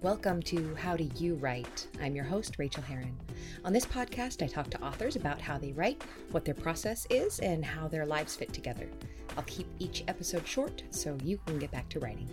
Welcome to How Do You Write? I'm your host, Rachael Herron. On this podcast, I talk to authors about how they write, what their process is, and how their lives fit together. I'll keep each episode short so you can get back to writing.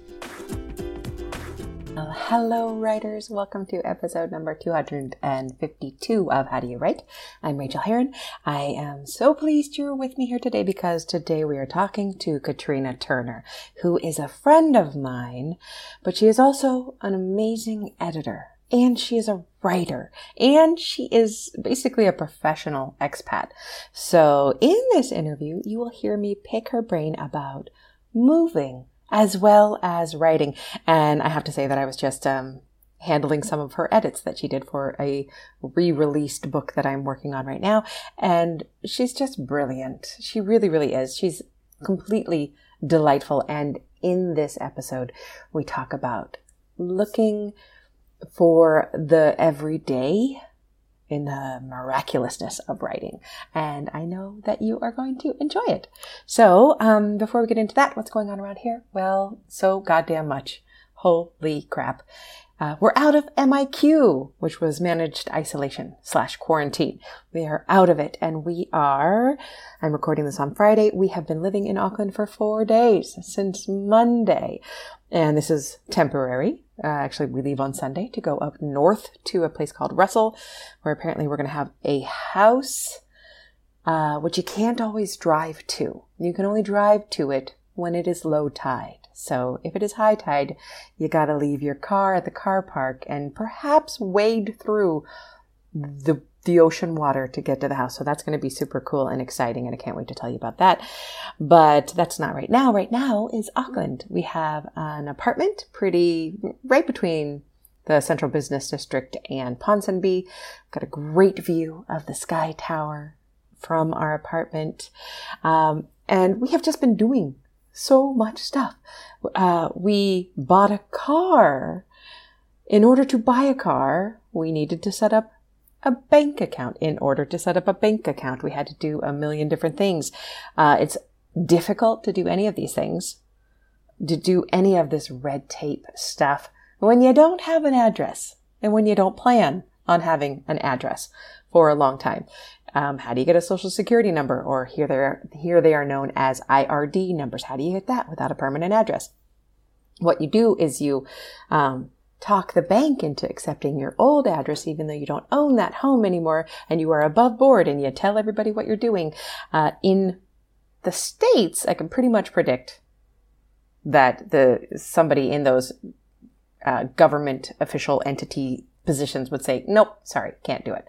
Uh, hello, writers. Welcome to episode number 252 of How Do You Write? I'm Rachael Herron. I am so pleased you're with me here today because today we are talking to Katrina Turner, who is a friend of mine, but she is also an amazing editor and she is a writer and she is basically a professional expat. So in this interview, you will hear me pick her brain about moving as well as writing. And I have to say that I was just um, handling some of her edits that she did for a re-released book that I'm working on right now. And she's just brilliant. She really, really is. She's completely delightful. And in this episode, we talk about looking for the everyday in the miraculousness of writing. And I know that you are going to enjoy it. So, um, before we get into that, what's going on around here? Well, so goddamn much. Holy crap. Uh, we're out of MIQ, which was managed isolation slash quarantine. We are out of it and we are, I'm recording this on Friday. We have been living in Auckland for four days since Monday. And this is temporary. Uh, actually, we leave on Sunday to go up north to a place called Russell, where apparently we're going to have a house, uh, which you can't always drive to. You can only drive to it when it is low tide. So if it is high tide, you got to leave your car at the car park and perhaps wade through the the ocean water to get to the house. So that's going to be super cool and exciting. And I can't wait to tell you about that. But that's not right now. Right now is Auckland. We have an apartment pretty right between the central business district and Ponsonby. Got a great view of the Sky Tower from our apartment. Um, and we have just been doing so much stuff. Uh, we bought a car. In order to buy a car, we needed to set up a bank account. In order to set up a bank account, we had to do a million different things. Uh, it's difficult to do any of these things, to do any of this red tape stuff when you don't have an address and when you don't plan on having an address for a long time. Um, how do you get a social security number? Or here they are, here they are known as IRD numbers. How do you get that without a permanent address? What you do is you um, talk the bank into accepting your old address, even though you don't own that home anymore and you are above board and you tell everybody what you're doing. Uh, in the States, I can pretty much predict that the, somebody in those uh, government official entity positions would say, nope, sorry, can't do it.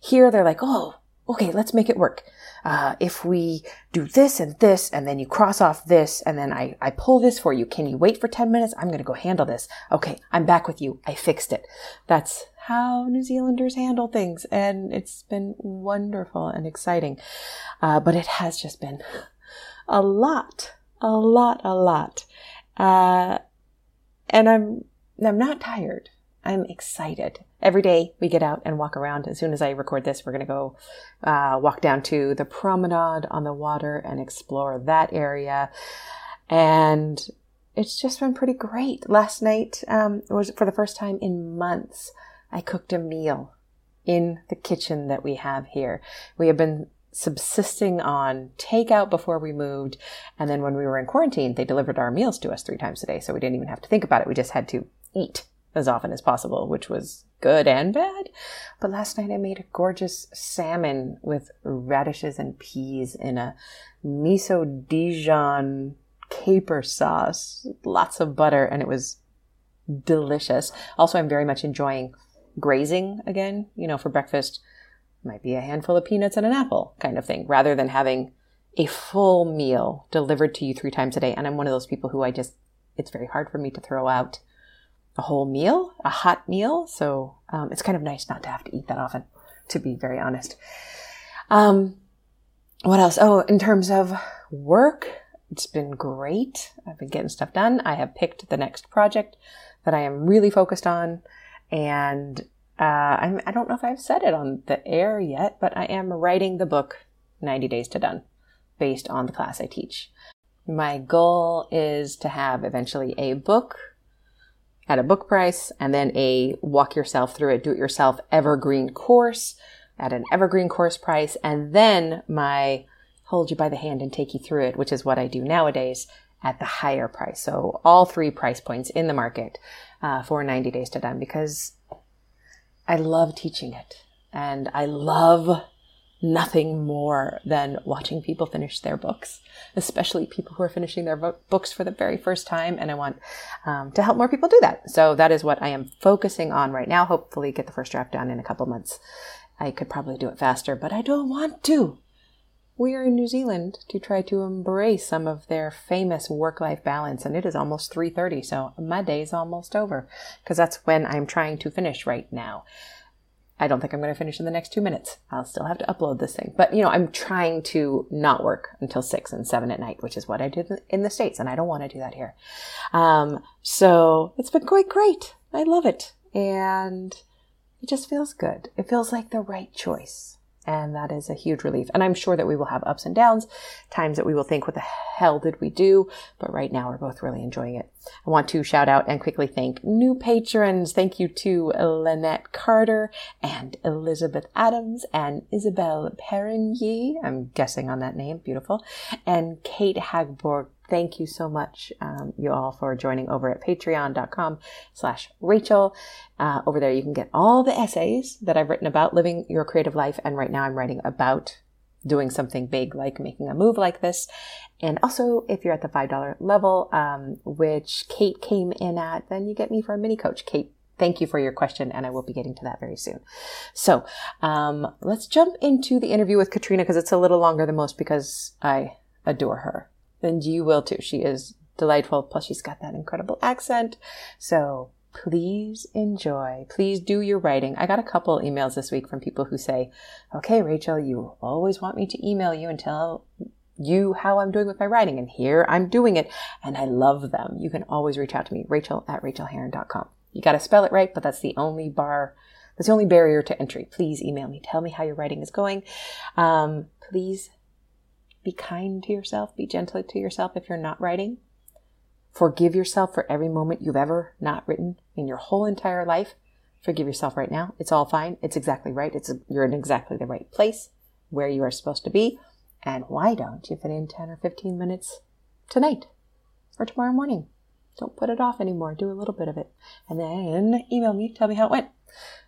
Here they're like, oh, okay, let's make it work uh, if we do this and this, and then you cross off this, and then I, I pull this for you, can you wait for 10 minutes? I'm going to go handle this. Okay, I'm back with you. I fixed it. That's how New Zealanders handle things, and it's been wonderful and exciting. Uh, but it has just been a lot, a lot, a lot. Uh, and I'm, I'm not tired. I'm excited. Every day we get out and walk around. As soon as I record this, we're going to go uh, walk down to the promenade on the water and explore that area. And it's just been pretty great. Last night um, was for the first time in months. I cooked a meal in the kitchen that we have here. We have been subsisting on takeout before we moved. And then when we were in quarantine, they delivered our meals to us three times a day. So we didn't even have to think about it. We just had to eat as often as possible, which was good and bad. But last night I made a gorgeous salmon with radishes and peas in a miso Dijon caper sauce, lots of butter, and it was delicious. Also, I'm very much enjoying grazing again, you know, for breakfast. Might be a handful of peanuts and an apple kind of thing, rather than having a full meal delivered to you three times a day. And I'm one of those people who I just, it's very hard for me to throw out a whole meal, a hot meal. So um, it's kind of nice not to have to eat that often, to be very honest. Um, what else? Oh, in terms of work, it's been great. I've been getting stuff done. I have picked the next project that I am really focused on, and uh, I'm, I don't know if I've said it on the air yet, but I am writing the book 90 Days to Done based on the class I teach. My goal is to have eventually a book at a book price, and then a walk yourself through it, do it yourself evergreen course at an evergreen course price, and then my hold you by the hand and take you through it, which is what I do nowadays at the higher price. So all three price points in the market uh, for 90 days to done because I love teaching it and I love nothing more than watching people finish their books, especially people who are finishing their books for the very first time. And I want um, to help more people do that. So that is what I am focusing on right now. Hopefully, get the first draft done in a couple months. I could probably do it faster, but I don't want to. We are in New Zealand to try to embrace some of their famous work-life balance, and it is almost 3:30, so my day is almost over because that's when I'm trying to finish right now. I don't think I'm going to finish in the next two minutes. I'll still have to upload this thing. But, you know, I'm trying to not work until six and seven at night, which is what I did in the States. And I don't want to do that here. Um, so it's been quite great. I love it. And it just feels good. It feels like the right choice. And that is a huge relief. And I'm sure that we will have ups and downs, times that we will think, what the hell did we do? But right now we're both really enjoying it. I want to shout out and quickly thank new patrons. Thank you to Lynette Carter and Elizabeth Adams and Isabel Perigny. I'm guessing on that name. Beautiful. And Kate Hagborg thank you so much, um, you all, for joining over at patreon.com slash Rachel. Uh, over there, you can get all the essays that I've written about living your creative life. And right now I'm writing about doing something big like making a move like this. And also, if you're at the $5 level, um, which Kate came in at, then you get me for a mini coach. Kate thank you for your question, and I will be getting to that very soon. So um, let's jump into the interview with Katrina because it's a little longer than most because I adore her and you will too. She is delightful. Plus, she's got that incredible accent. So please enjoy. Please do your writing. I got a couple emails this week from people who say, okay, Rachel, you always want me to email you and tell you how I'm doing with my writing. And here I'm doing it. And I love them. You can always reach out to me, rachel at rachaelherron.com. You got to spell it right, but that's the only bar. That's the only barrier to entry. Please email me. Tell me how your writing is going. Um, please be kind to yourself. Be gentle to yourself if you're not writing. Forgive yourself for every moment you've ever not written in your whole entire life. Forgive yourself right now. It's all fine. It's exactly right. It's you're in exactly the right place where you are supposed to be. And why don't you fit in 10 or 15 minutes tonight or tomorrow morning? Don't put it off anymore. Do a little bit of it. And then email me. Tell me how it went.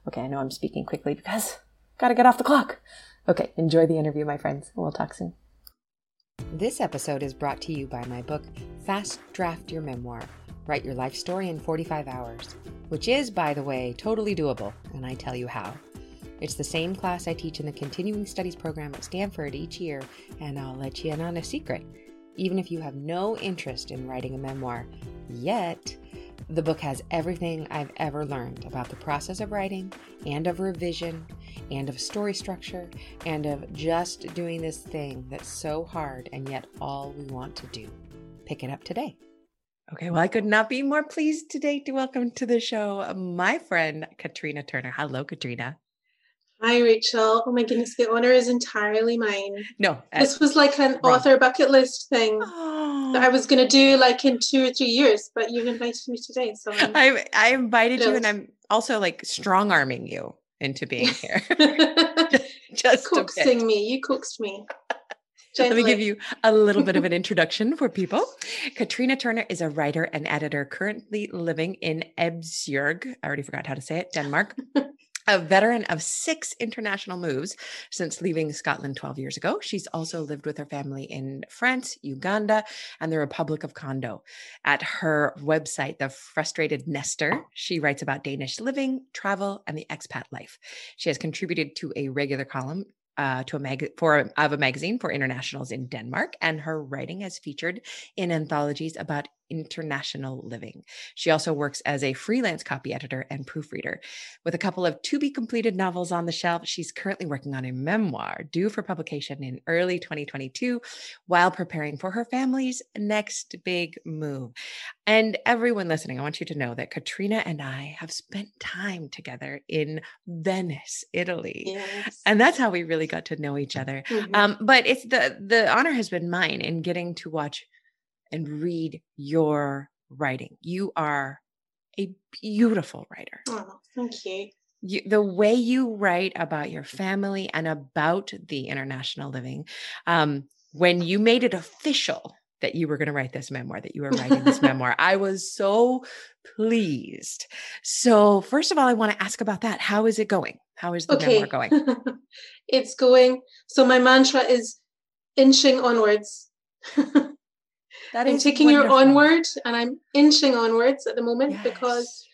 Okay, I know I'm speaking quickly because gotta get off the clock. Okay, enjoy the interview, my friends. We'll talk soon. This episode is brought to you by my book, Fast Draft Your Memoir Write Your Life Story in 45 Hours, which is, by the way, totally doable, and I tell you how. It's the same class I teach in the Continuing Studies program at Stanford each year, and I'll let you in on a secret. Even if you have no interest in writing a memoir yet, the book has everything I've ever learned about the process of writing and of revision and of story structure and of just doing this thing that's so hard and yet all we want to do. Pick it up today. Okay, well, I could not be more pleased today to welcome to the show my friend Katrina Turner. Hello, Katrina. Hi, Rachel. Oh my goodness, the honor is entirely mine. No, uh, this was like an wrong. author bucket list thing oh. that I was going to do like in two or three years, but you've invited me today. So I'm I, I invited you, and I'm also like strong arming you into being here. just coaxing me. You coaxed me. Let me give you a little bit of an introduction for people. Katrina Turner is a writer and editor currently living in Esbjerg. I already forgot how to say it, Denmark. A veteran of six international moves since leaving Scotland 12 years ago. She's also lived with her family in France, Uganda, and the Republic of Congo. At her website, The Frustrated Nester, she writes about Danish living, travel, and the expat life. She has contributed to a regular column uh, to a mag for of a magazine for internationals in Denmark, and her writing has featured in anthologies about international living. She also works as a freelance copy editor and proofreader. With a couple of to be completed novels on the shelf, she's currently working on a memoir due for publication in early 2022 while preparing for her family's next big move. And everyone listening, I want you to know that Katrina and I have spent time together in Venice, Italy. Yes. And that's how we really got to know each other. Mm-hmm. Um, but it's the the honor has been mine in getting to watch and read your writing. You are a beautiful writer. Oh, thank you. You, the way you write about your family and about the international living, um, when you made it official that you were going to write this memoir, that you were writing this memoir, I was so pleased. So, first of all, I want to ask about that. How is it going? How is the okay. memoir going? it's going. So, my mantra is inching onwards. That I'm taking wonderful. your onward and I'm inching onwards at the moment yes. because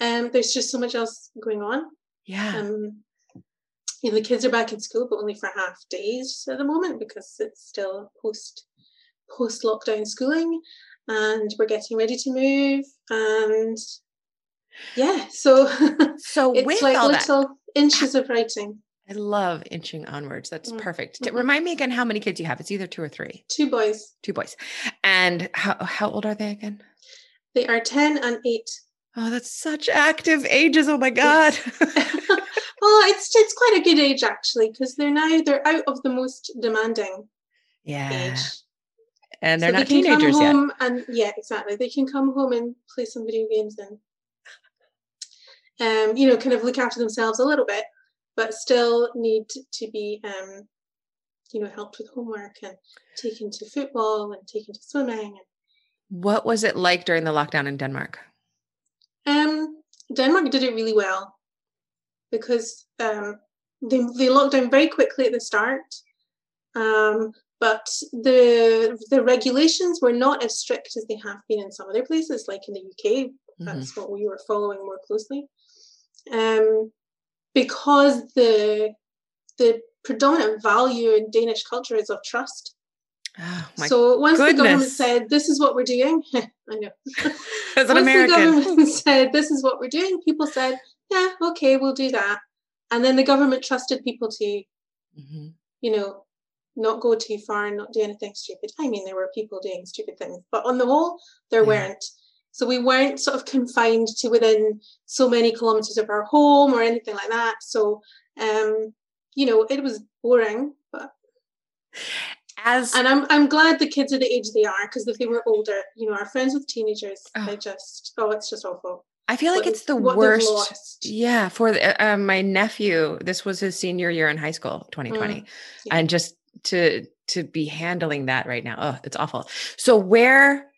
um, there's just so much else going on. Yeah. Um, you know, the kids are back in school, but only for half days at the moment because it's still post post lockdown schooling, and we're getting ready to move. And yeah, so so it's like little that, inches of writing. I love inching onwards. That's mm. perfect. Mm-hmm. Remind me again how many kids you have. It's either two or three. Two boys. Two boys. And how how old are they again? They are 10 and 8. Oh, that's such active ages. Oh my God. well, it's it's quite a good age actually, because they're now they're out of the most demanding yeah. age. And they're so not they teenagers yet. And yeah, exactly. They can come home and play some video games and um, you know, kind of look after themselves a little bit but still need to be um, you know helped with homework and taken to football and taken to swimming what was it like during the lockdown in denmark? Um, denmark did it really well because um, they, they locked down very quickly at the start um, but the the regulations were not as strict as they have been in some other places like in the uk that's mm-hmm. what we were following more closely. Um, because the the predominant value in Danish culture is of trust. Oh, so once goodness. the government said this is what we're doing, I know. As an once American, the government said this is what we're doing, people said, "Yeah, okay, we'll do that." And then the government trusted people to, mm-hmm. you know, not go too far and not do anything stupid. I mean, there were people doing stupid things, but on the whole, there yeah. weren't. So we weren't sort of confined to within so many kilometers of our home or anything like that. So, um, you know, it was boring, but as and I'm I'm glad the kids are the age they are because if they were older, you know, our friends with teenagers, oh. they just oh, it's just awful. I feel like what, it's the worst. Yeah, for the, uh, my nephew, this was his senior year in high school, 2020, mm, yeah. and just to to be handling that right now, oh, it's awful. So where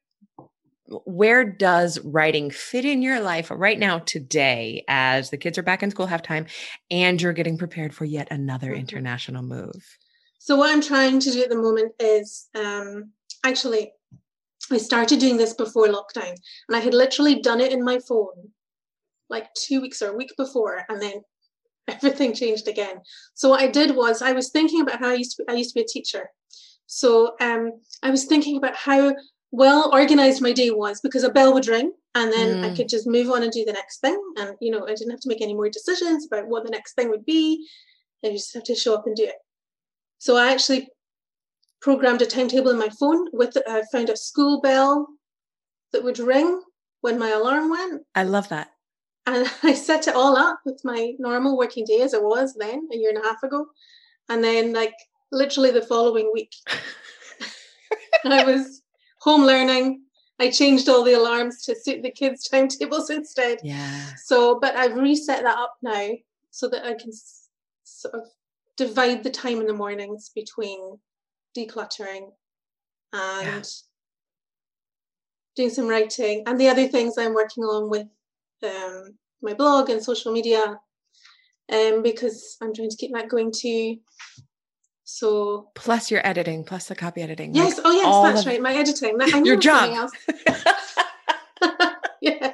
where does writing fit in your life right now today as the kids are back in school half time and you're getting prepared for yet another mm-hmm. international move? So what i'm trying to do at the moment is um, actually i started doing this before lockdown and i had literally done it in my phone like two weeks or a week before and then everything changed again. So what i did was i was thinking about how i used to be, i used to be a teacher. So um, i was thinking about how well organized my day was because a bell would ring and then mm. I could just move on and do the next thing. And, you know, I didn't have to make any more decisions about what the next thing would be. I just have to show up and do it. So I actually programmed a timetable in my phone with, I found a school bell that would ring when my alarm went. I love that. And I set it all up with my normal working day as it was then a year and a half ago. And then, like, literally the following week, I was home learning. I changed all the alarms to suit the kids' timetables instead. Yeah. So, but I've reset that up now so that I can sort of divide the time in the mornings between decluttering and yeah. doing some writing and the other things I'm working along with um, my blog and social media um, because I'm trying to keep that going too. So plus your editing, plus the copy editing. Yes. Like oh yes, that's right. My editing. I your job. yeah.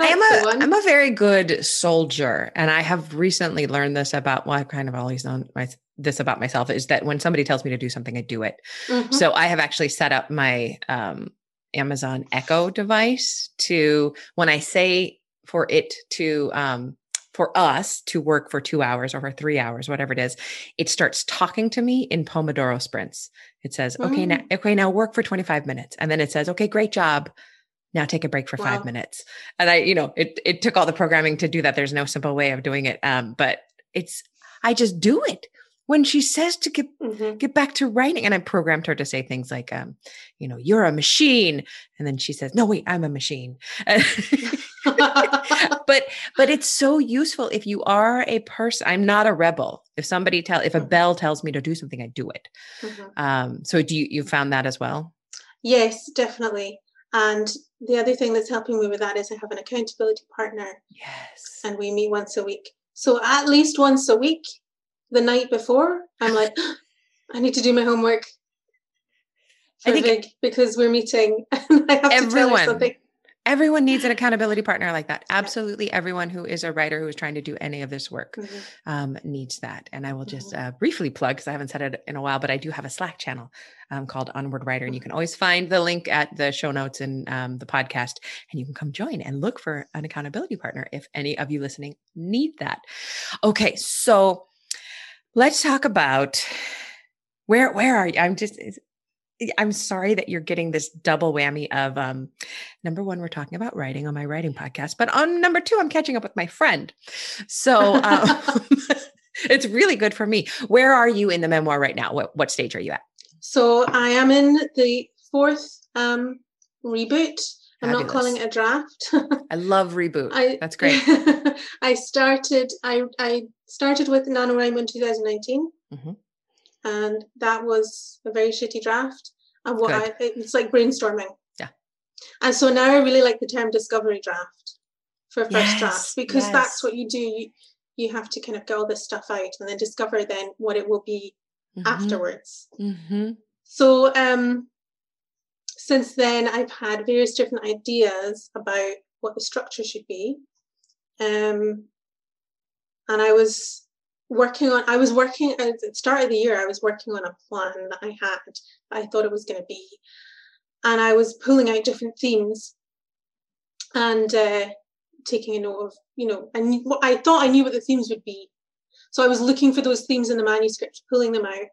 I am a am a very good soldier, and I have recently learned this about. Well, I've kind of always known my, this about myself is that when somebody tells me to do something, I do it. Mm-hmm. So I have actually set up my um, Amazon Echo device to when I say for it to um, for us to work for two hours or for three hours, whatever it is, it starts talking to me in Pomodoro sprints. It says, mm. okay, now, mm. okay, now work for 25 minutes. And then it says, okay, great job. Now take a break for wow. five minutes. And I, you know, it, it took all the programming to do that. There's no simple way of doing it. Um, but it's, I just do it when she says to get Mhm. get back to writing and i programmed her to say things like um you know you're a machine and then she says no wait i'm a machine but but it's so useful if you are a person i'm not a rebel if somebody tell if a Mhm. bell tells me to do something i do it Mhm. um so do you you found that as well Yes, definitely. And the other thing that's helping me with that is I have an accountability partner yes and we meet once a week. So at least once a week, the night before, I'm like, I need to do my homework I think because we're meeting and I have to tell everyone her something. Everyone needs an accountability partner like that absolutely everyone who is a writer who is trying to do any of this work Mhm. um, needs that. And I will just Mhm. uh, briefly plug because I haven't said it in a while, but I do have a Slack channel um, called Onward Writer, and you can always find the link at the show notes and um, the podcast, and you can come join and look for an accountability partner if any of you listening need that. Okay, so let's talk about where where are you? I'm just. I'm sorry that you're getting this double whammy of um, number one, we're talking about writing on my writing podcast, but on number two, I'm catching up with my friend. So um, it's really good for me. Where are you in the memoir right now? What what stage are you at? So I am in the fourth um, reboot. I'm not calling it a draft. I love reboot. I, That's great. I started. I I started with NaNoWriMo in 2019, Mhm. And that was a very shitty draft. And what I it's like brainstorming. Yeah. And so now I really like the term discovery draft for first Yes, draft because yes. that's what you do. You you have to kind of get all this stuff out and then discover then what it will be afterwards. hmm So um, since then, I've had various different ideas about what the structure should be, um, and I was working on. I was working at the start of the year. I was working on a plan that I had. That I thought it was going to be, and I was pulling out different themes, and uh, taking a note of you know. I I thought I knew what the themes would be, so I was looking for those themes in the manuscript, pulling them out.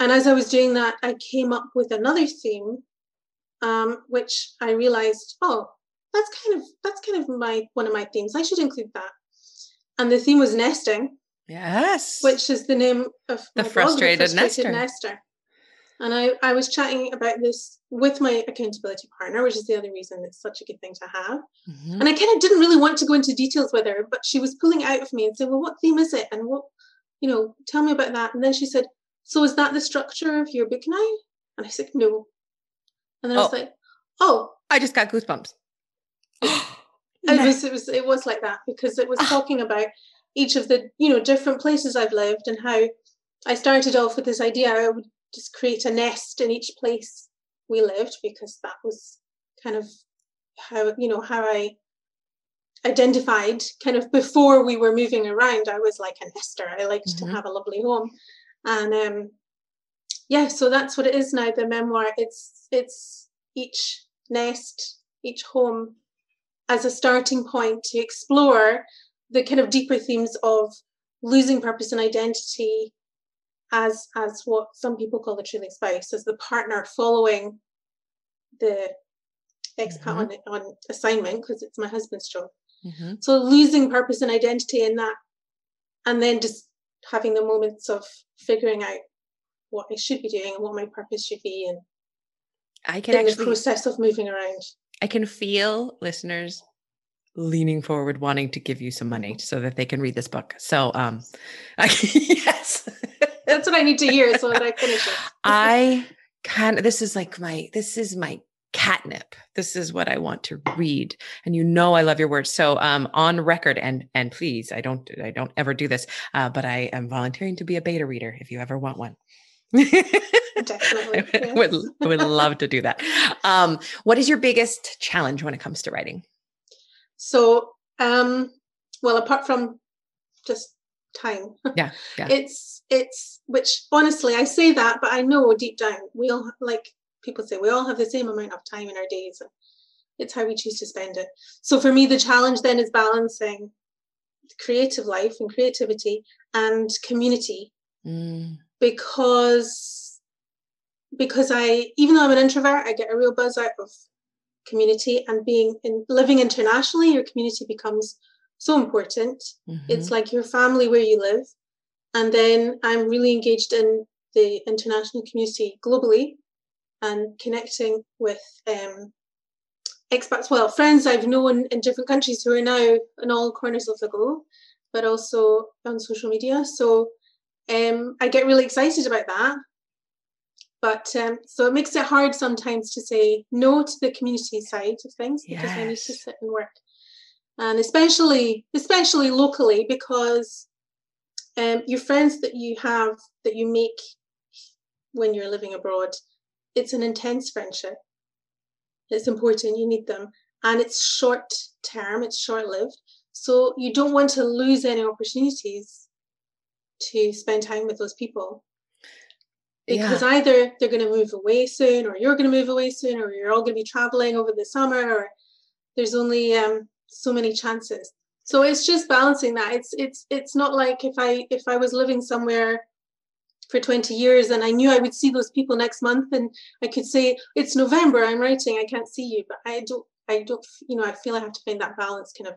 And as I was doing that, I came up with another theme, um, which I realized, oh, that's kind of that's kind of my one of my themes. I should include that. And the theme was nesting, Yes. which is the name of The my blog, Frustrated Frustrated Nester. Nester. And I, I was chatting about this with my accountability partner, which is the other reason it's such a good thing to have. Mhm. And I kind of didn't really want to go into details with her, but she was pulling out of me and saying, Well, what theme is it? And what, you know, tell me about that. And then she said, So is that the structure of your book now? And I said, No. And then I was Oh. like, Oh, I just got goosebumps. it was it was it was like that because it was Ah. talking about each of the, you know, different places I've lived and how I started off with this idea I would just create a nest in each place we lived because that was kind of how you know how I identified kind of before we were moving around I was like a nester. I liked Mhm. to have a lovely home. And um yeah so that's what it is now the memoir. It's it's each nest each home as a starting point to explore the kind of deeper themes of losing purpose and identity as as what some people call the trailing spouse as the partner following the expat on, on assignment because it's my husband's job. Mhm. so losing purpose and identity in that and then just having the moments of figuring out what i should be doing and what my purpose should be and I can in the process of moving around. I can feel listeners leaning forward wanting to give you some money so that they can read this book. So um I, yes. that's what i need to hear so that i finish it I kind of this is like my this is my catnip. This is what I want to read. And you know I love your words. So um on record and and please, I don't I don't ever do this, uh, but I am volunteering to be a beta reader if you ever want one. Definitely, I would. I would love to do that. Um, what is your biggest challenge when it comes to writing? So, um, well, apart from just time, Yeah, yeah. it's it's which honestly I say that, but I know deep down we all like people say we all have the same amount of time in our days. And it's how we choose to spend it. So for me, the challenge then is balancing creative life and creativity and community Mm, because because I even though I'm an introvert, I get a real buzz out of community and being in living internationally, your community becomes so important. mhm. It's like your family where you live. And then I'm really engaged in the international community globally and connecting with um, expats, well, friends I've known in different countries who are now in all corners of the globe, but also on social media. So um, I get really excited about that. But um, so it makes it hard sometimes to say no to the community side of things because yes. I need to sit and work, and especially especially locally because um, your friends that you have that you make when you're living abroad, it's an intense friendship. It's important. You need them, and it's short term. It's short lived. So you don't want to lose any opportunities to spend time with those people because yeah. either they're going to move away soon or you're going to move away soon or you're all going to be traveling over the summer or there's only um, so many chances so it's just balancing that it's it's it's not like if i if i was living somewhere for 20 years and i knew i would see those people next month and i could say it's november i'm writing i can't see you but i don't i don't you know i feel i have to find that balance kind of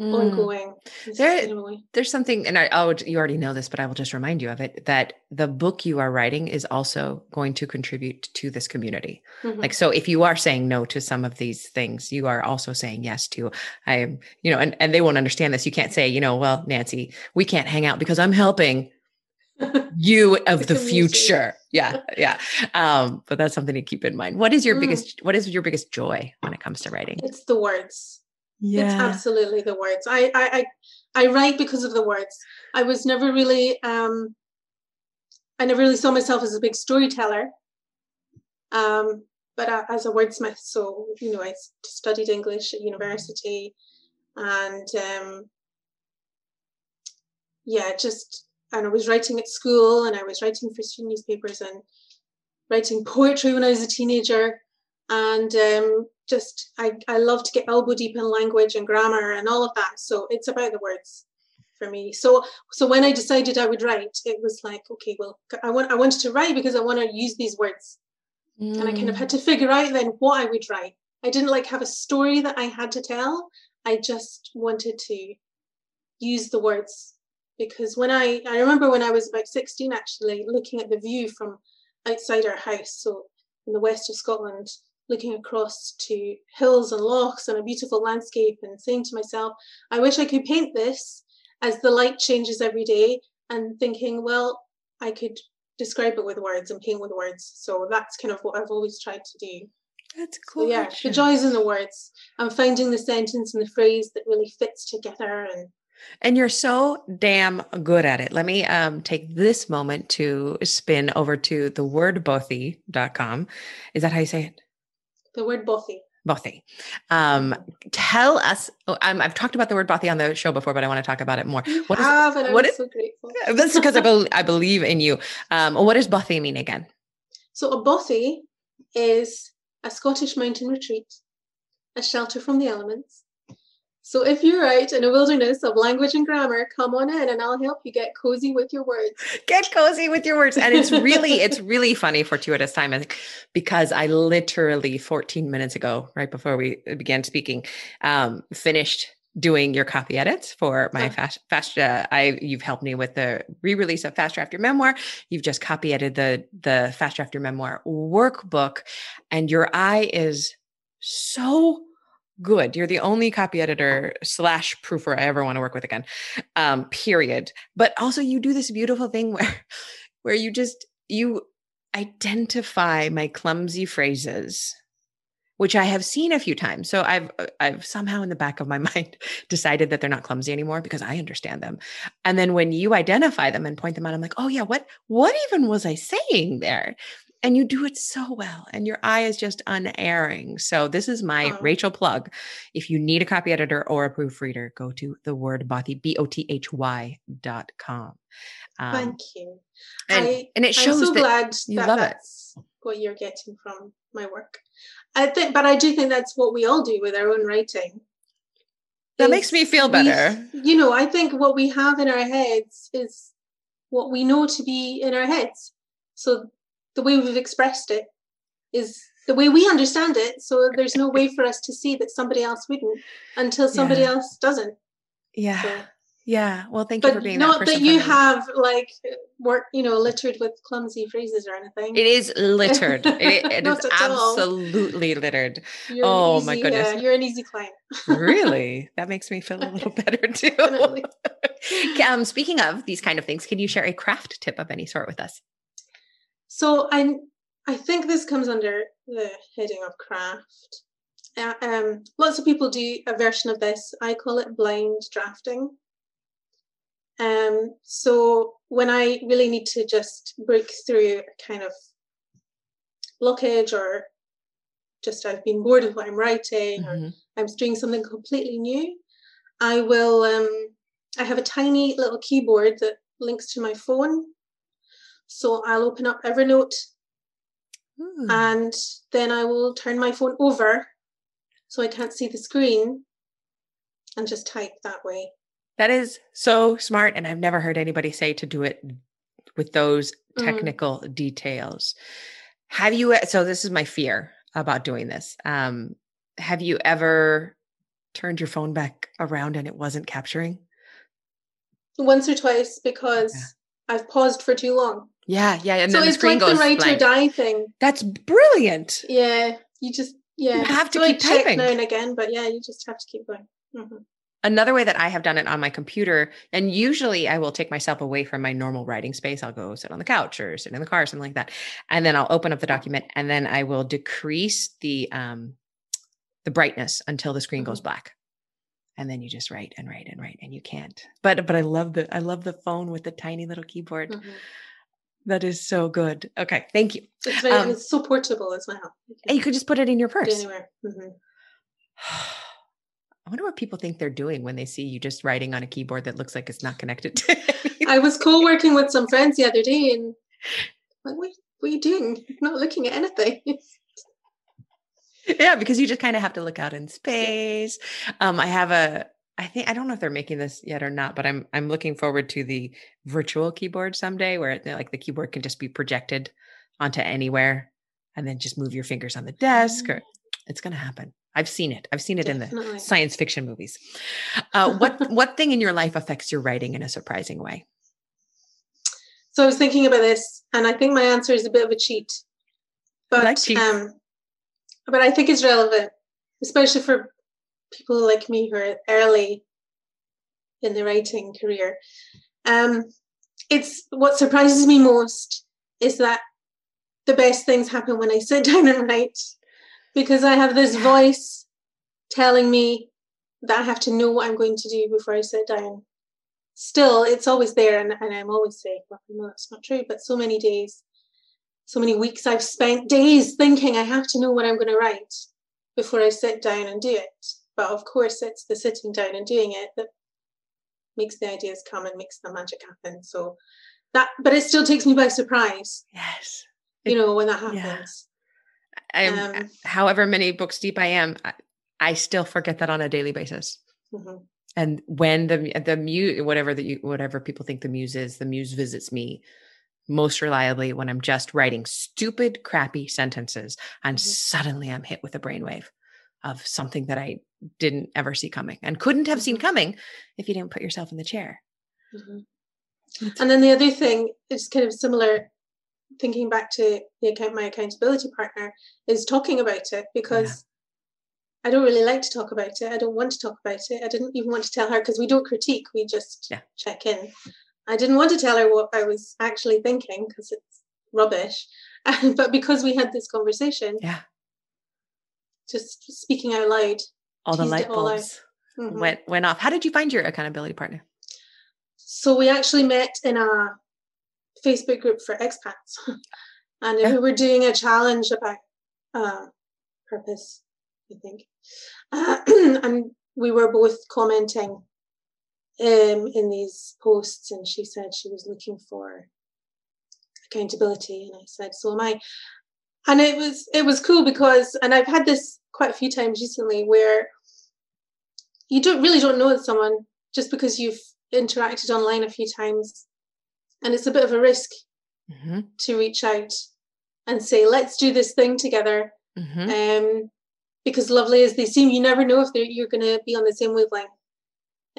mm. ongoing. There, there's something, and I, oh, you already know this, but I will just remind you of it that the book you are writing is also going to contribute to this community. Mm-hmm. Like, so if you are saying no to some of these things, you are also saying yes to, I am, you know, and, and they won't understand this. You can't say, you know, well, Nancy, we can't hang out because I'm helping you of the, the future. Yeah. Yeah. Um, but that's something to keep in mind. What is your mm. biggest, what is your biggest joy when it comes to writing? It's the words yeah. It's absolutely the words. I, I, I, I write because of the words. I was never really, um, I never really saw myself as a big storyteller, um, but uh, as a wordsmith. So, you know, I studied English at university and, um, yeah, just, and I was writing at school and I was writing for student newspapers and writing poetry when I was a teenager and um, just I, I love to get elbow deep in language and grammar and all of that. So it's about the words for me. So so when i decided i would write it was like okay well i want i wanted to write because i want to use these words. Mm. and i kind of had to figure out then what i would write. I didn't like have a story that i had to tell. I just wanted to use the words because when i i remember when i was about 16 actually looking at the view from outside our house so in the west of scotland looking across to hills and lochs and a beautiful landscape and saying to myself, I wish I could paint this as the light changes every day, and thinking, well, I could describe it with words and paint with words. So that's kind of what I've always tried to do. That's cool. So yeah, the joys in the words. I'm finding the sentence and the phrase that really fits together and and you're so damn good at it. Let me um, take this moment to spin over to the wordbothy.com. Is that how you say it? The word bothy. Bothy. Um, tell us. Oh, um, I've talked about the word bothy on the show before, but I want to talk about it more. What is, have, and what I'm is, so grateful. That's because I, be, I believe in you. Um, what does bothy mean again? So a bothy is a Scottish mountain retreat, a shelter from the elements, so if you're in a wilderness of language and grammar, come on in and I'll help you get cozy with your words. Get cozy with your words. And it's really, it's really funny fortuitous time because I literally 14 minutes ago, right before we began speaking, um, finished doing your copy edits for my fast fast uh, i you've helped me with the re-release of fast draft your memoir you've just copy edited the the fast draft your memoir workbook and your eye is so good. You're the only copy editor slash proofer I ever want to work with again. Um, period. But also you do this beautiful thing where where you just you identify my clumsy phrases which I have seen a few times. So I've I've somehow in the back of my mind decided that they're not clumsy anymore because I understand them. And then when you identify them and point them out, I'm like, oh yeah, what what even was I saying there? And you do it so well and your eye is just unerring. So this is my oh. rachel plug. If you need a copy editor or a proofreader go to the word bothy b-o-t-h-y dot com. Um, thank you. and, I, and it shows i'm so that glad you that love that's it. what you're getting from my work. I think but i do think that's what we all do with our own writing that makes me feel better. you know i think what we have in our heads is what we know to be in our heads. So the way we've expressed it is the way we understand it. So there's no way for us to see that somebody else wouldn't until somebody yeah. else doesn't. Yeah. So. Yeah. Well, thank you for being not that that, you have like work, you know, littered with clumsy phrases or anything. It is littered. It, it is at all. absolutely littered. You're oh, my goodness. uh, you're an easy client. really? That makes me feel a little better too. Um, speaking of these kind of things, can you share a craft tip of any sort with us? So I I think this comes under the heading of craft. Uh, um, lots of people do a version of this. I call it blind drafting. Um, so when I really need to just break through a kind of blockage or just I've been bored of what I'm writing or Mhm. I'm doing something completely new, I will. Um, I have a tiny little keyboard that links to my phone. So I'll open up Evernote Hmm. and then I will turn my phone over so I can't see the screen and just type that way. That is so smart. And I've never heard anybody say to do it with those Mm. technical details. Have you, so this is my fear about doing this. Um, have you ever turned your phone back around and it wasn't capturing? Once or twice because Yeah. I've paused for too long. Yeah, yeah. And so it's like the write or die thing. That's brilliant. Yeah, you just yeah. You have to So keep typing. now and again, but yeah, you just have to keep going. Mhm. Another way that I have done it on my computer, and usually I will take myself away from my normal writing space. I'll go sit on the couch or sit in the car, something like that. And then I'll open up the document and then I will decrease the um the brightness until the screen goes black. And then you just write and write and write and you can't. But but I love the I love the phone with the tiny little keyboard. Mhm. That is so good. Okay, thank you. It's very Um, it's so portable as well. You And you could just put it in your purse. anywhere. Mhm. I wonder what people think they're doing when they see you just writing on a keyboard that looks like it's not connected to anything. I was co-working with some friends the other day, and like, what, what are you doing? You're not looking at anything. yeah, because you just kind of have to look out in space. Um, I have a I think I don't know if they're making this yet or not, but I'm I'm looking forward to the virtual keyboard someday where like the keyboard can just be projected onto anywhere and then just move your fingers on the desk or it's going to happen. I've seen it. I've seen it in the science fiction movies. Uh, what what thing in your life affects your writing in a surprising way? So I was thinking about this, and I think my answer is a bit of a cheat. But like um, but I think it's relevant, especially for people like me who are early in the writing career. Um, it's what surprises me most is that the best things happen when I sit down and write, because I have this voice telling me that I have to know what I'm going to do before I sit down. Still it's always there and, and i'm always saying well no that's not true but so many days so many weeks i've spent days thinking i have to know what i'm going to write before i sit down and do it but of course it's the sitting down and doing it that makes the ideas come and makes the magic happen so that but it still takes me by surprise Yes. you know when that yeah. happens I'm Um, however many books deep I am, I, I still forget that on a daily basis. Mhm. And when the the muse, whatever the whatever people think the muse is, the muse visits me most reliably when I'm just writing stupid, crappy sentences, and Mhm. suddenly I'm hit with a brainwave of something that I didn't ever see coming and couldn't have seen Mhm. coming if you didn't put yourself in the chair. Mhm. And then the other thing is kind of similar, thinking back to the account my accountability partner is talking about it because I don't really like to talk about it. I don't want to talk about it. I didn't even want to tell her because we don't critique, we just Yeah. check in. I didn't want to tell her what I was actually thinking because it's rubbish. but because we had this conversation, Yeah, just speaking out loud. all the light it all out. bulbs Mhm. went went off. How did you find your accountability partner? So we actually met in a Facebook group for expats, and Yeah. we were doing a challenge about uh, purpose, I think, and we were both commenting um, in these posts, and she said she was looking for accountability, and I said, "So am I." And it was it was cool because, and I've had this quite a few times recently, where you don't really don't know someone just because you've interacted online a few times and it's a bit of a risk hmm to reach out and say let's do this thing together hmm um, because lovely as they seem you never know if you're going to be on the same wavelength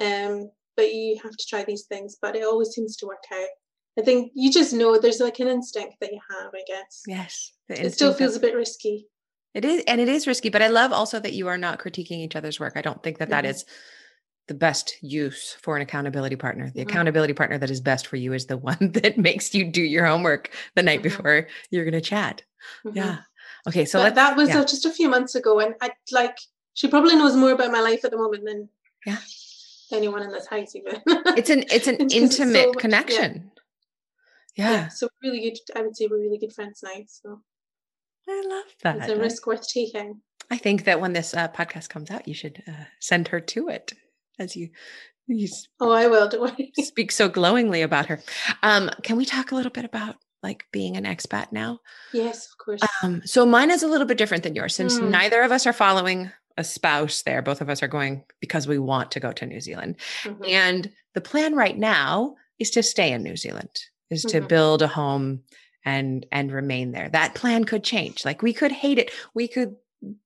um, but you have to try these things. But it always seems to work out. I think you just know there's like an instinct that you have, I guess. Yes. It still feels a bit risky. It is, and it is risky, but I love also that you are not critiquing each other's work. I don't think that that Mhm. is the best use for an accountability partner. The Mhm. accountability partner that is best for you is the one that makes you do your homework the night Mhm. before you're going to chat. Mhm. Yeah. Okay. So let that was yeah. uh, just a few months ago, and I like she probably knows more about my life at the moment than Yeah. anyone in this house even. it's an it's an it's so intimate much- yeah. Yeah. so we're really good. I would say we're really good friends now. So I love that. it's a risk worth taking. I think that when this uh, podcast comes out, you should uh, send her to it as you you Oh, I will. Don't worry. speak so glowingly about her. Um, can we talk a little bit about like being an expat now? yes, of course. Um, so mine is a little bit different than yours since Mm. neither of us are following a spouse there. Both of us are going because we want to go to New Zealand. Mhm. And the plan right now is to stay in New Zealand, is to Mhm. build a home and and remain there. That plan could change. Like we could hate it. We could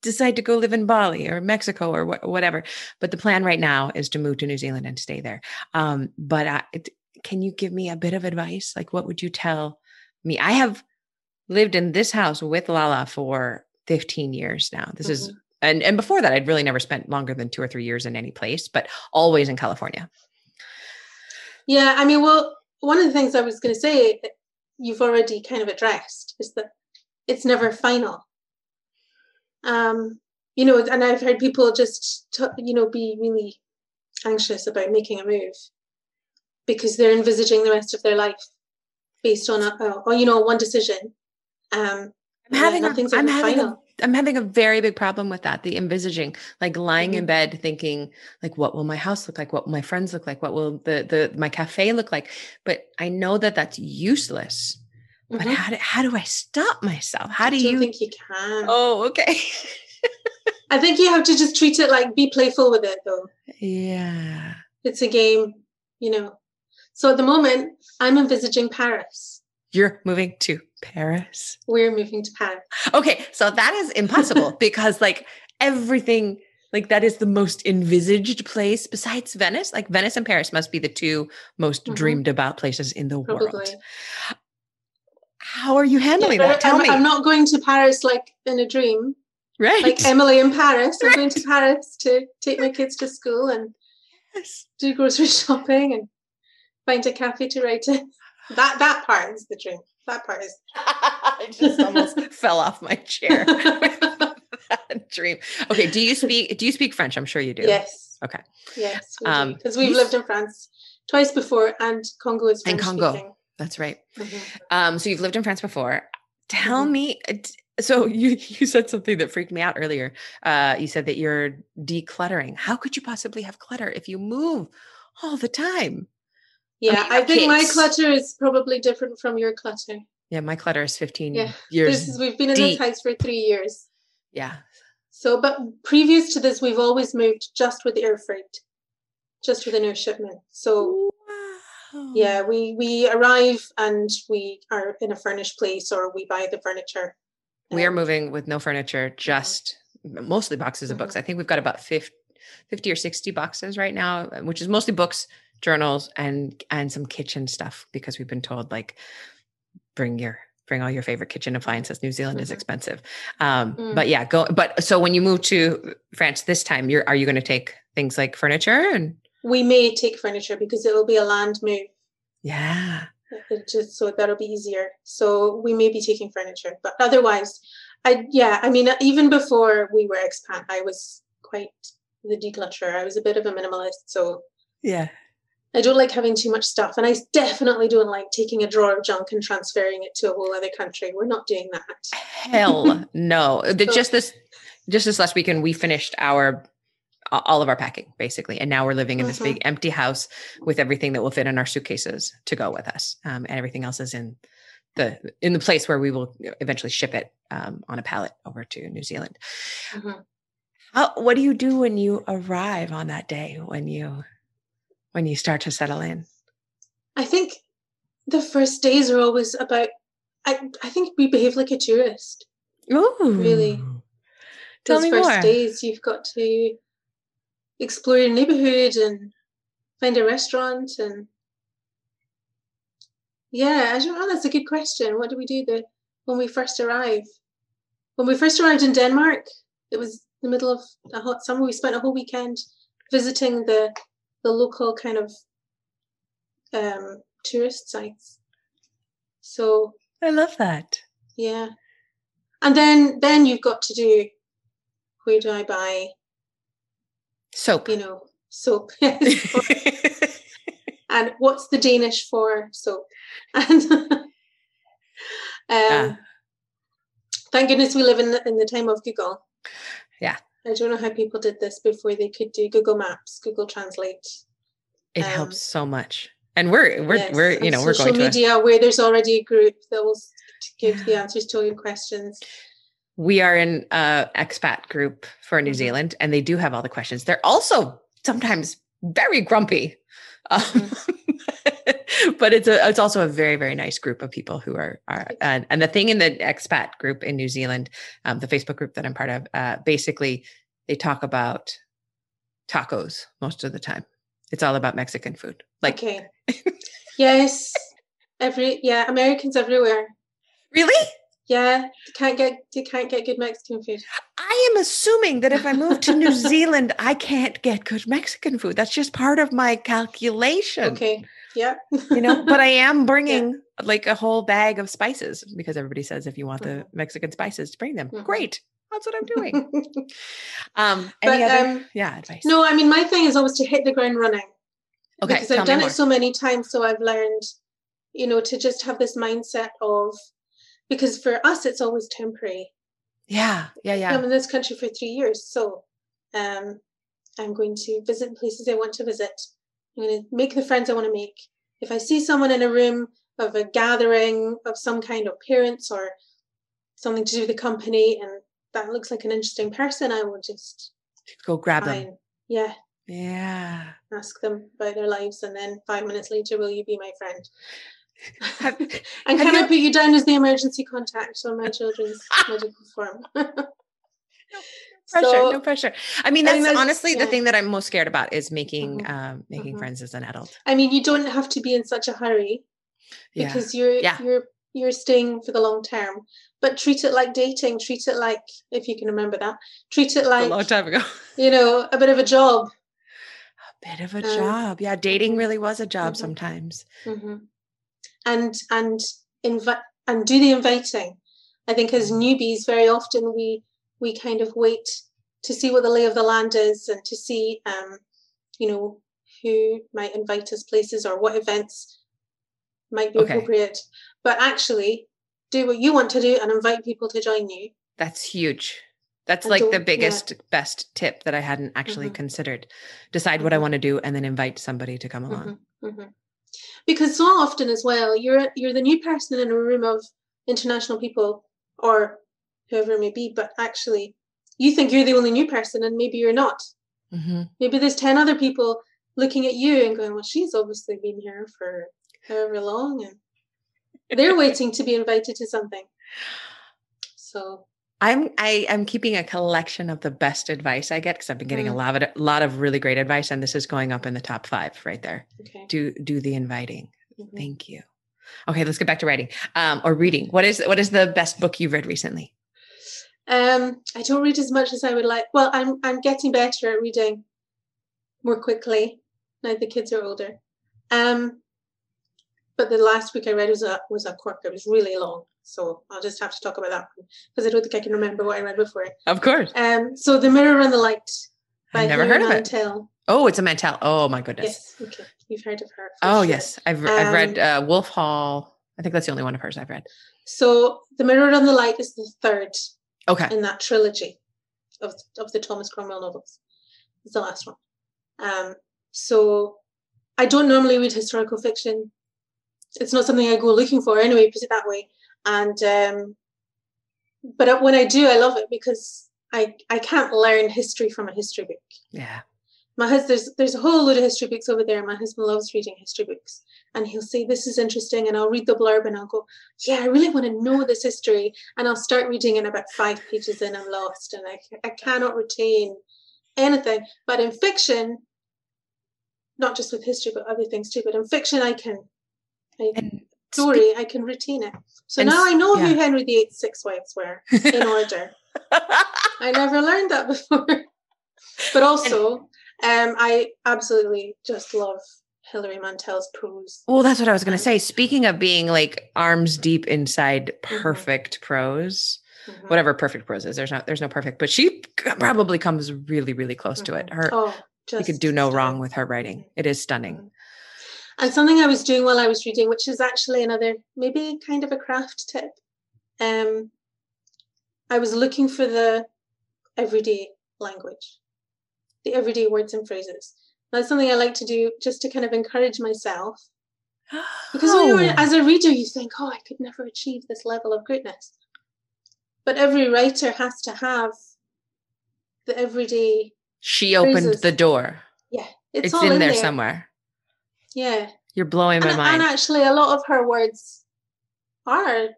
decide to go live in Bali or Mexico or wh- whatever. But the plan right now is to move to New Zealand and stay there. Um, but I, it, can you give me a bit of advice? Like, what would you tell me? I have lived in this house with Lala for 15 years now. This is Mhm. and and before that, I'd really never spent longer than two or three years in any place, but always in California. Yeah, I mean, well, one of the things I was going to say, that you've already kind of addressed, is that it's never final. Um, you know, and I've heard people just, t- you know, be really anxious about making a move because they're envisaging the rest of their life based on, a, a, or, you know, one decision. Um, I'm having a, nothing's I'm having final. I'm having a very big problem with that. The envisaging, like lying in Mhm. bed thinking, like, what will my house look like? What will my friends look like? What will the the my cafe look like? But I know that that's useless. But Mhm. how do how do I stop myself? How do you? think you can. oh, okay. I think you have to just treat it like be playful with it, though. yeah. It's a game, you know. So at the moment, I'm envisaging Paris. You're moving to Paris. We're moving to Paris. Okay, so that is impossible because like everything like that is the most envisaged place besides Venice. Like Venice and Paris must be the two most Mhm. dreamed about places in the Probably. world. How are you handling Yeah, that? Tell I'm, me. I'm not going to Paris like in a dream, right. like Emily in Paris. I'm going to Paris to take my kids to school and Yes. do grocery shopping and find a cafe to write in. That that part is the dream. That part is. I just almost fell off my chair. Dream. Okay. Do you speak? Do you speak French? I'm sure you do. Yes. Okay. Yes. Um, Because we've lived in France twice before, and Congo is And Congo. speaking. That's right. Mhm. Um, so you've lived in France before. Tell Mhm. me. uh, So you you said something that freaked me out earlier. Uh, you said that you're decluttering. How could you possibly have clutter if you move all the time? Yeah, I have think my clutter is probably different from your clutter. Yeah, my clutter is 15 Yeah, years. This is, we've been in deep. this house for three years. yeah. So, but previous to this, we've always moved just with air freight, just with an air shipment. So, Wow. yeah, we we arrive and we are in a furnished place, or we buy the furniture. We are moving with no furniture, mhm. just mostly boxes of books. Mhm. I think we've got about 50, 50 or 60 boxes right now, which is mostly books, journals, and and some kitchen stuff because we've been told like bring your bring all your favorite kitchen appliances. New Zealand is Mhm. expensive. Um, Mm. but yeah, go but so when you move to France this time, you're are you going to take things like furniture and We may take furniture because it will be a land move. yeah. It just so that'll be easier. So we may be taking furniture, but otherwise, I yeah. I mean, even before we were expat, I was quite the declutterer. I was a bit of a minimalist, so Yeah. I don't like having too much stuff, and I definitely don't like taking a drawer of junk and transferring it to a whole other country. We're not doing that. Hell no. So- just this just this last weekend we finished our all of our packing basically and now we're living in this Mhm. big empty house with everything that will fit in our suitcases to go with us um, and everything else is in the in the place where we will eventually ship it um, on a pallet over to new zealand Mhm. How, what do you do when you arrive on that day when you when you start to settle in I think the first days are always about. I I think we behave like a tourist. Ooh. Really? Tell Those me first more. days, you've got to explore your neighborhood and find a restaurant and yeah, I don't know. That's a good question. What do we do the when we first arrive? When we first arrived in Denmark, it was the middle of a hot summer. We spent a whole weekend visiting the the local kind of um, tourist sites. So I love that. Yeah, and then then you've got to do where do I buy soap? You know, soap. and what's the Danish for soap? And um, yeah. thank goodness we live in the, in the time of Google. Yeah. I don't know how people did this before they could do Google Maps, Google Translate. It um, helps so much. And we're we're yes, we're you know we're going to media where there's already a group that will give the answers to all your questions. We are in a expat group for New mm-hmm. Zealand, and they do have all the questions. They're also sometimes very grumpy. Um, mm-hmm. but it's a it's also a very very nice group of people who are are and, and the thing in the expat group in New Zealand, um, the Facebook group that I'm part of, uh, basically they talk about tacos most of the time. It's all about Mexican food. Like okay, yes, every yeah, Americans everywhere. Really? Yeah, you can't get you can't get good Mexican food. I am assuming that if I move to New Zealand, I can't get good Mexican food. That's just part of my calculation. Okay. Yeah. you know, but I am bringing yeah. like a whole bag of spices because everybody says if you want the mm-hmm. Mexican spices to bring them. Mm-hmm. Great. That's what I'm doing. um any but, other um, yeah, advice? No, I mean my thing is always to hit the ground running. Okay. Because I've done it so many times so I've learned you know to just have this mindset of because for us it's always temporary. Yeah yeah yeah. I'm in this country for three years so um i'm going to visit places i want to visit. I'm going to make the friends i want to make. If i see someone in a room of a gathering of some kind of parents or something to do with the company and that looks like an interesting person i will just go grab them. yeah. Yeah. Ask them about their lives and then five minutes later will you be my friend have, and can you... I put you down as the emergency contact on my children's medical form? no pressure, so, no pressure. I mean, that's, I mean, honestly yeah. the thing that I'm most scared about is making mm-hmm. um, making mm-hmm. friends as an adult. I mean, you don't have to be in such a hurry because yeah. you're yeah. you're you're staying for the long term. But treat it like dating. Treat it like, if you can remember that, treat it like a long time ago. You know, a bit of a job. A bit of a um, job. Yeah, dating mm-hmm. really was a job mm-hmm. sometimes. Mm-hmm and and invite and do the inviting. I think as mm. newbies, very often we we kind of wait to see what the lay of the land is and to see, um, you know, who might invite us places or what events might be okay. appropriate. But actually, do what you want to do and invite people to join you. That's huge. That's and like the biggest, yeah. best tip that I hadn't actually mm-hmm. considered. Decide mm-hmm. what I mm-hmm. want to do and then invite somebody to come along. Mm-hmm. Because so often as well you're you're the new person in a room of international people or whoever it may be but actually you think you're the only new person and maybe you're not mm-hmm. maybe there's 10 other people looking at you and going well she's obviously been here for however long and they're waiting to be invited to something so I'm I am keeping a collection of the best advice I get because I've been getting mm. a lot of a lot of really great advice, and this is going up in the top five right there. Okay. Do do the inviting. Mm-hmm. Thank you. Okay, let's get back to writing um, or reading. What is what is the best book you've read recently? Um, I don't read as much as I would like. Well, I'm I'm getting better at reading more quickly now the kids are older. Um, but the last book I read was a was a corker. It was really long. So I'll just have to talk about that because I don't think I can remember what I read before. Of course. Um. So the Mirror and the Light. I've never heard of Mantel. it. Oh, it's a Mantel. Oh my goodness. Yes. Okay. You've heard of her. Oh sure. yes, I've um, I've read um, uh, Wolf Hall. I think that's the only one of hers I've read. So the Mirror and the Light is the third. Okay. In that trilogy of of the Thomas Cromwell novels, it's the last one. Um. So I don't normally read historical fiction. It's not something I go looking for anyway. Put it that way and um, but when I do, I love it because I I can't learn history from a history book. Yeah. My husband, there's there's a whole load of history books over there. My husband loves reading history books, and he'll say this is interesting, and I'll read the blurb, and I'll go, yeah, I really want to know this history, and I'll start reading, and about five pages in, I'm lost, and I I cannot retain anything. But in fiction, not just with history but other things too. But in fiction, I can, I, And story, I can retain it. So now I know yeah. who Henry VIII's six wives were in order. I never learned that before. but also, um, I absolutely just love Hilary Mantel's prose. well, that's what I was going to say. Speaking of being like arms deep inside perfect prose, Mhm. whatever perfect prose is, there's no there's no perfect, but she probably comes really really close to it. Mhm. Her oh, you could do no wrong with her writing. It is stunning. And something I was doing while I was reading, which is actually another maybe kind of a craft tip. Um, I was looking for the everyday language, the everyday words and phrases. That's something I like to do just to kind of encourage myself. Because when you're, Oh. as a reader, you think, oh, I could never achieve this level of greatness. But every writer has to have the everyday. she opened phrases. the door. Yeah, it's, It's, in, there, somewhere. Yeah, You're blowing my and, mind. and actually, a lot of her words are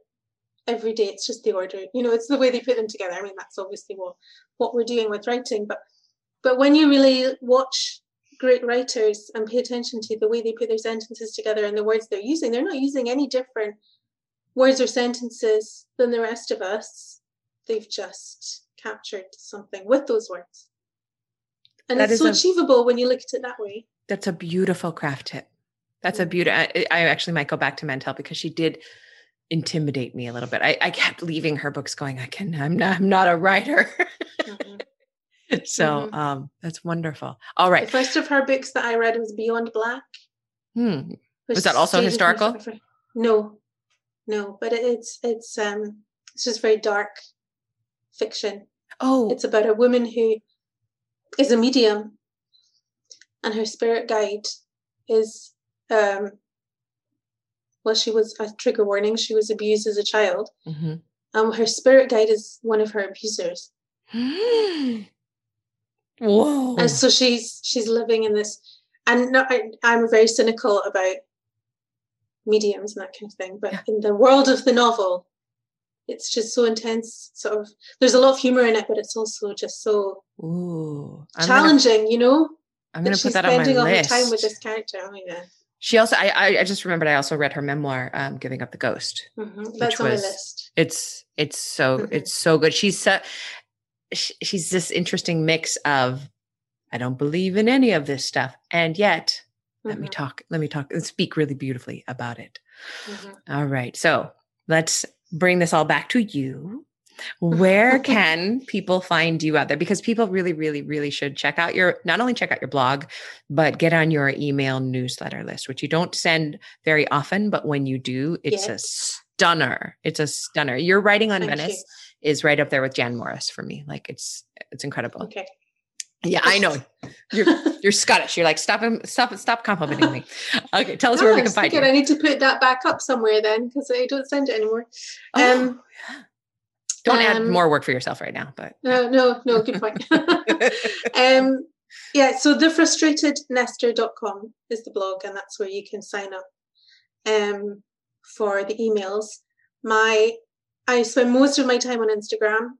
everyday. It's just the order, you know, it's the way they put them together. I mean, that's obviously what what we're doing with writing, but but when you really watch great writers and pay attention to the way they put their sentences together and the words they're using, they're not using any different words or sentences than the rest of us. They've just captured something with those words. And That it's so a- achievable when you look at it that way. That's a beautiful craft tip. That's a beautiful. I, I actually might go back to Mantel because she did intimidate me a little bit. I, I kept leaving her books going. I can. I'm not. I'm not a writer. Mhm. so Mhm. um, that's wonderful. All right. The first of her books that I read was Beyond Black. Hmm. Was that also stayed with me historical? No, no, but it- it's it's um it's just very dark fiction. Oh, It's about a woman who is a medium, and her spirit guide is um. Well, she was a trigger warning. She was abused as a child, mhm. and her spirit guide is one of her abusers. Whoa. and so she's she's living in this and no, I, i'm very cynical about mediums and that kind of thing but Yeah. in the world of the novel it's just so intense sort of there's a lot of humor in it but it's also just so Ooh. I'm gonna, challenging you know I'm gonna that put she's that on my spending all her time with this character oh yeah She also. I, I. I just remembered. I also read her memoir, um, "Giving Up the Ghost." hmm that's on was- my list It's. It's so. Mhm. It's so good. She's so. sh- She's this interesting mix of. I don't believe in any of this stuff, and yet let me Mhm, talk. Let me talk and speak really beautifully about it. mhm. All right. So let's bring this all back to you. Where can people find you out there? Because people really, really, really should check out your, not only check out your blog, but get on your email newsletter list, which you don't send very often, but when you do, it's a stunner. It's a stunner. Your writing on Thank Venice is right up there with Jan Morris for me. Like it's, it's incredible. okay Yeah, I know. You're, you're Scottish. You're like, stop, him- stop, stop complimenting me. Okay. Tell us Oh, where we can find you. I need to put that back up somewhere then because I don't send it anymore. Oh, Um, yeah. Don't add um, more work for yourself right now, but No, no, no, good point. um, yeah, so thefrustratednester.com is the blog, and that's where you can sign up um, for the emails. My, I spend most of my time on Instagram.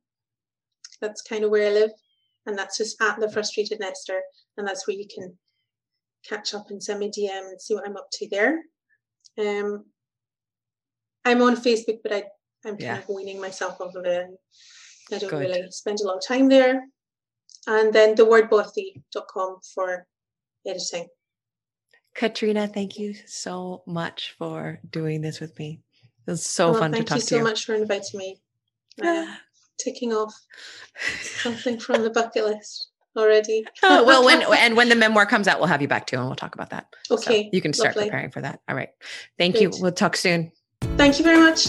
That's kind of where I live, and that's just at the frustrated nester, and that's where you can catch up and send me DM and see what I'm up to there. Um, I'm on Facebook, but I I'm kind Yeah. of weaning myself off of it. I don't Good. really spend a lot of time there. And then thewordbothy.com for editing. Katrina, thank you so much for doing this with me. It was so fun to talk to so you. Thank you so much for inviting me. Uh, ticking off something from the bucket list already. Oh, well, when and when the memoir comes out, we'll have you back too, and we'll talk about that. So Okay, you can start lovely. preparing for that. All right. Thank you. We'll talk soon. Thank you very much.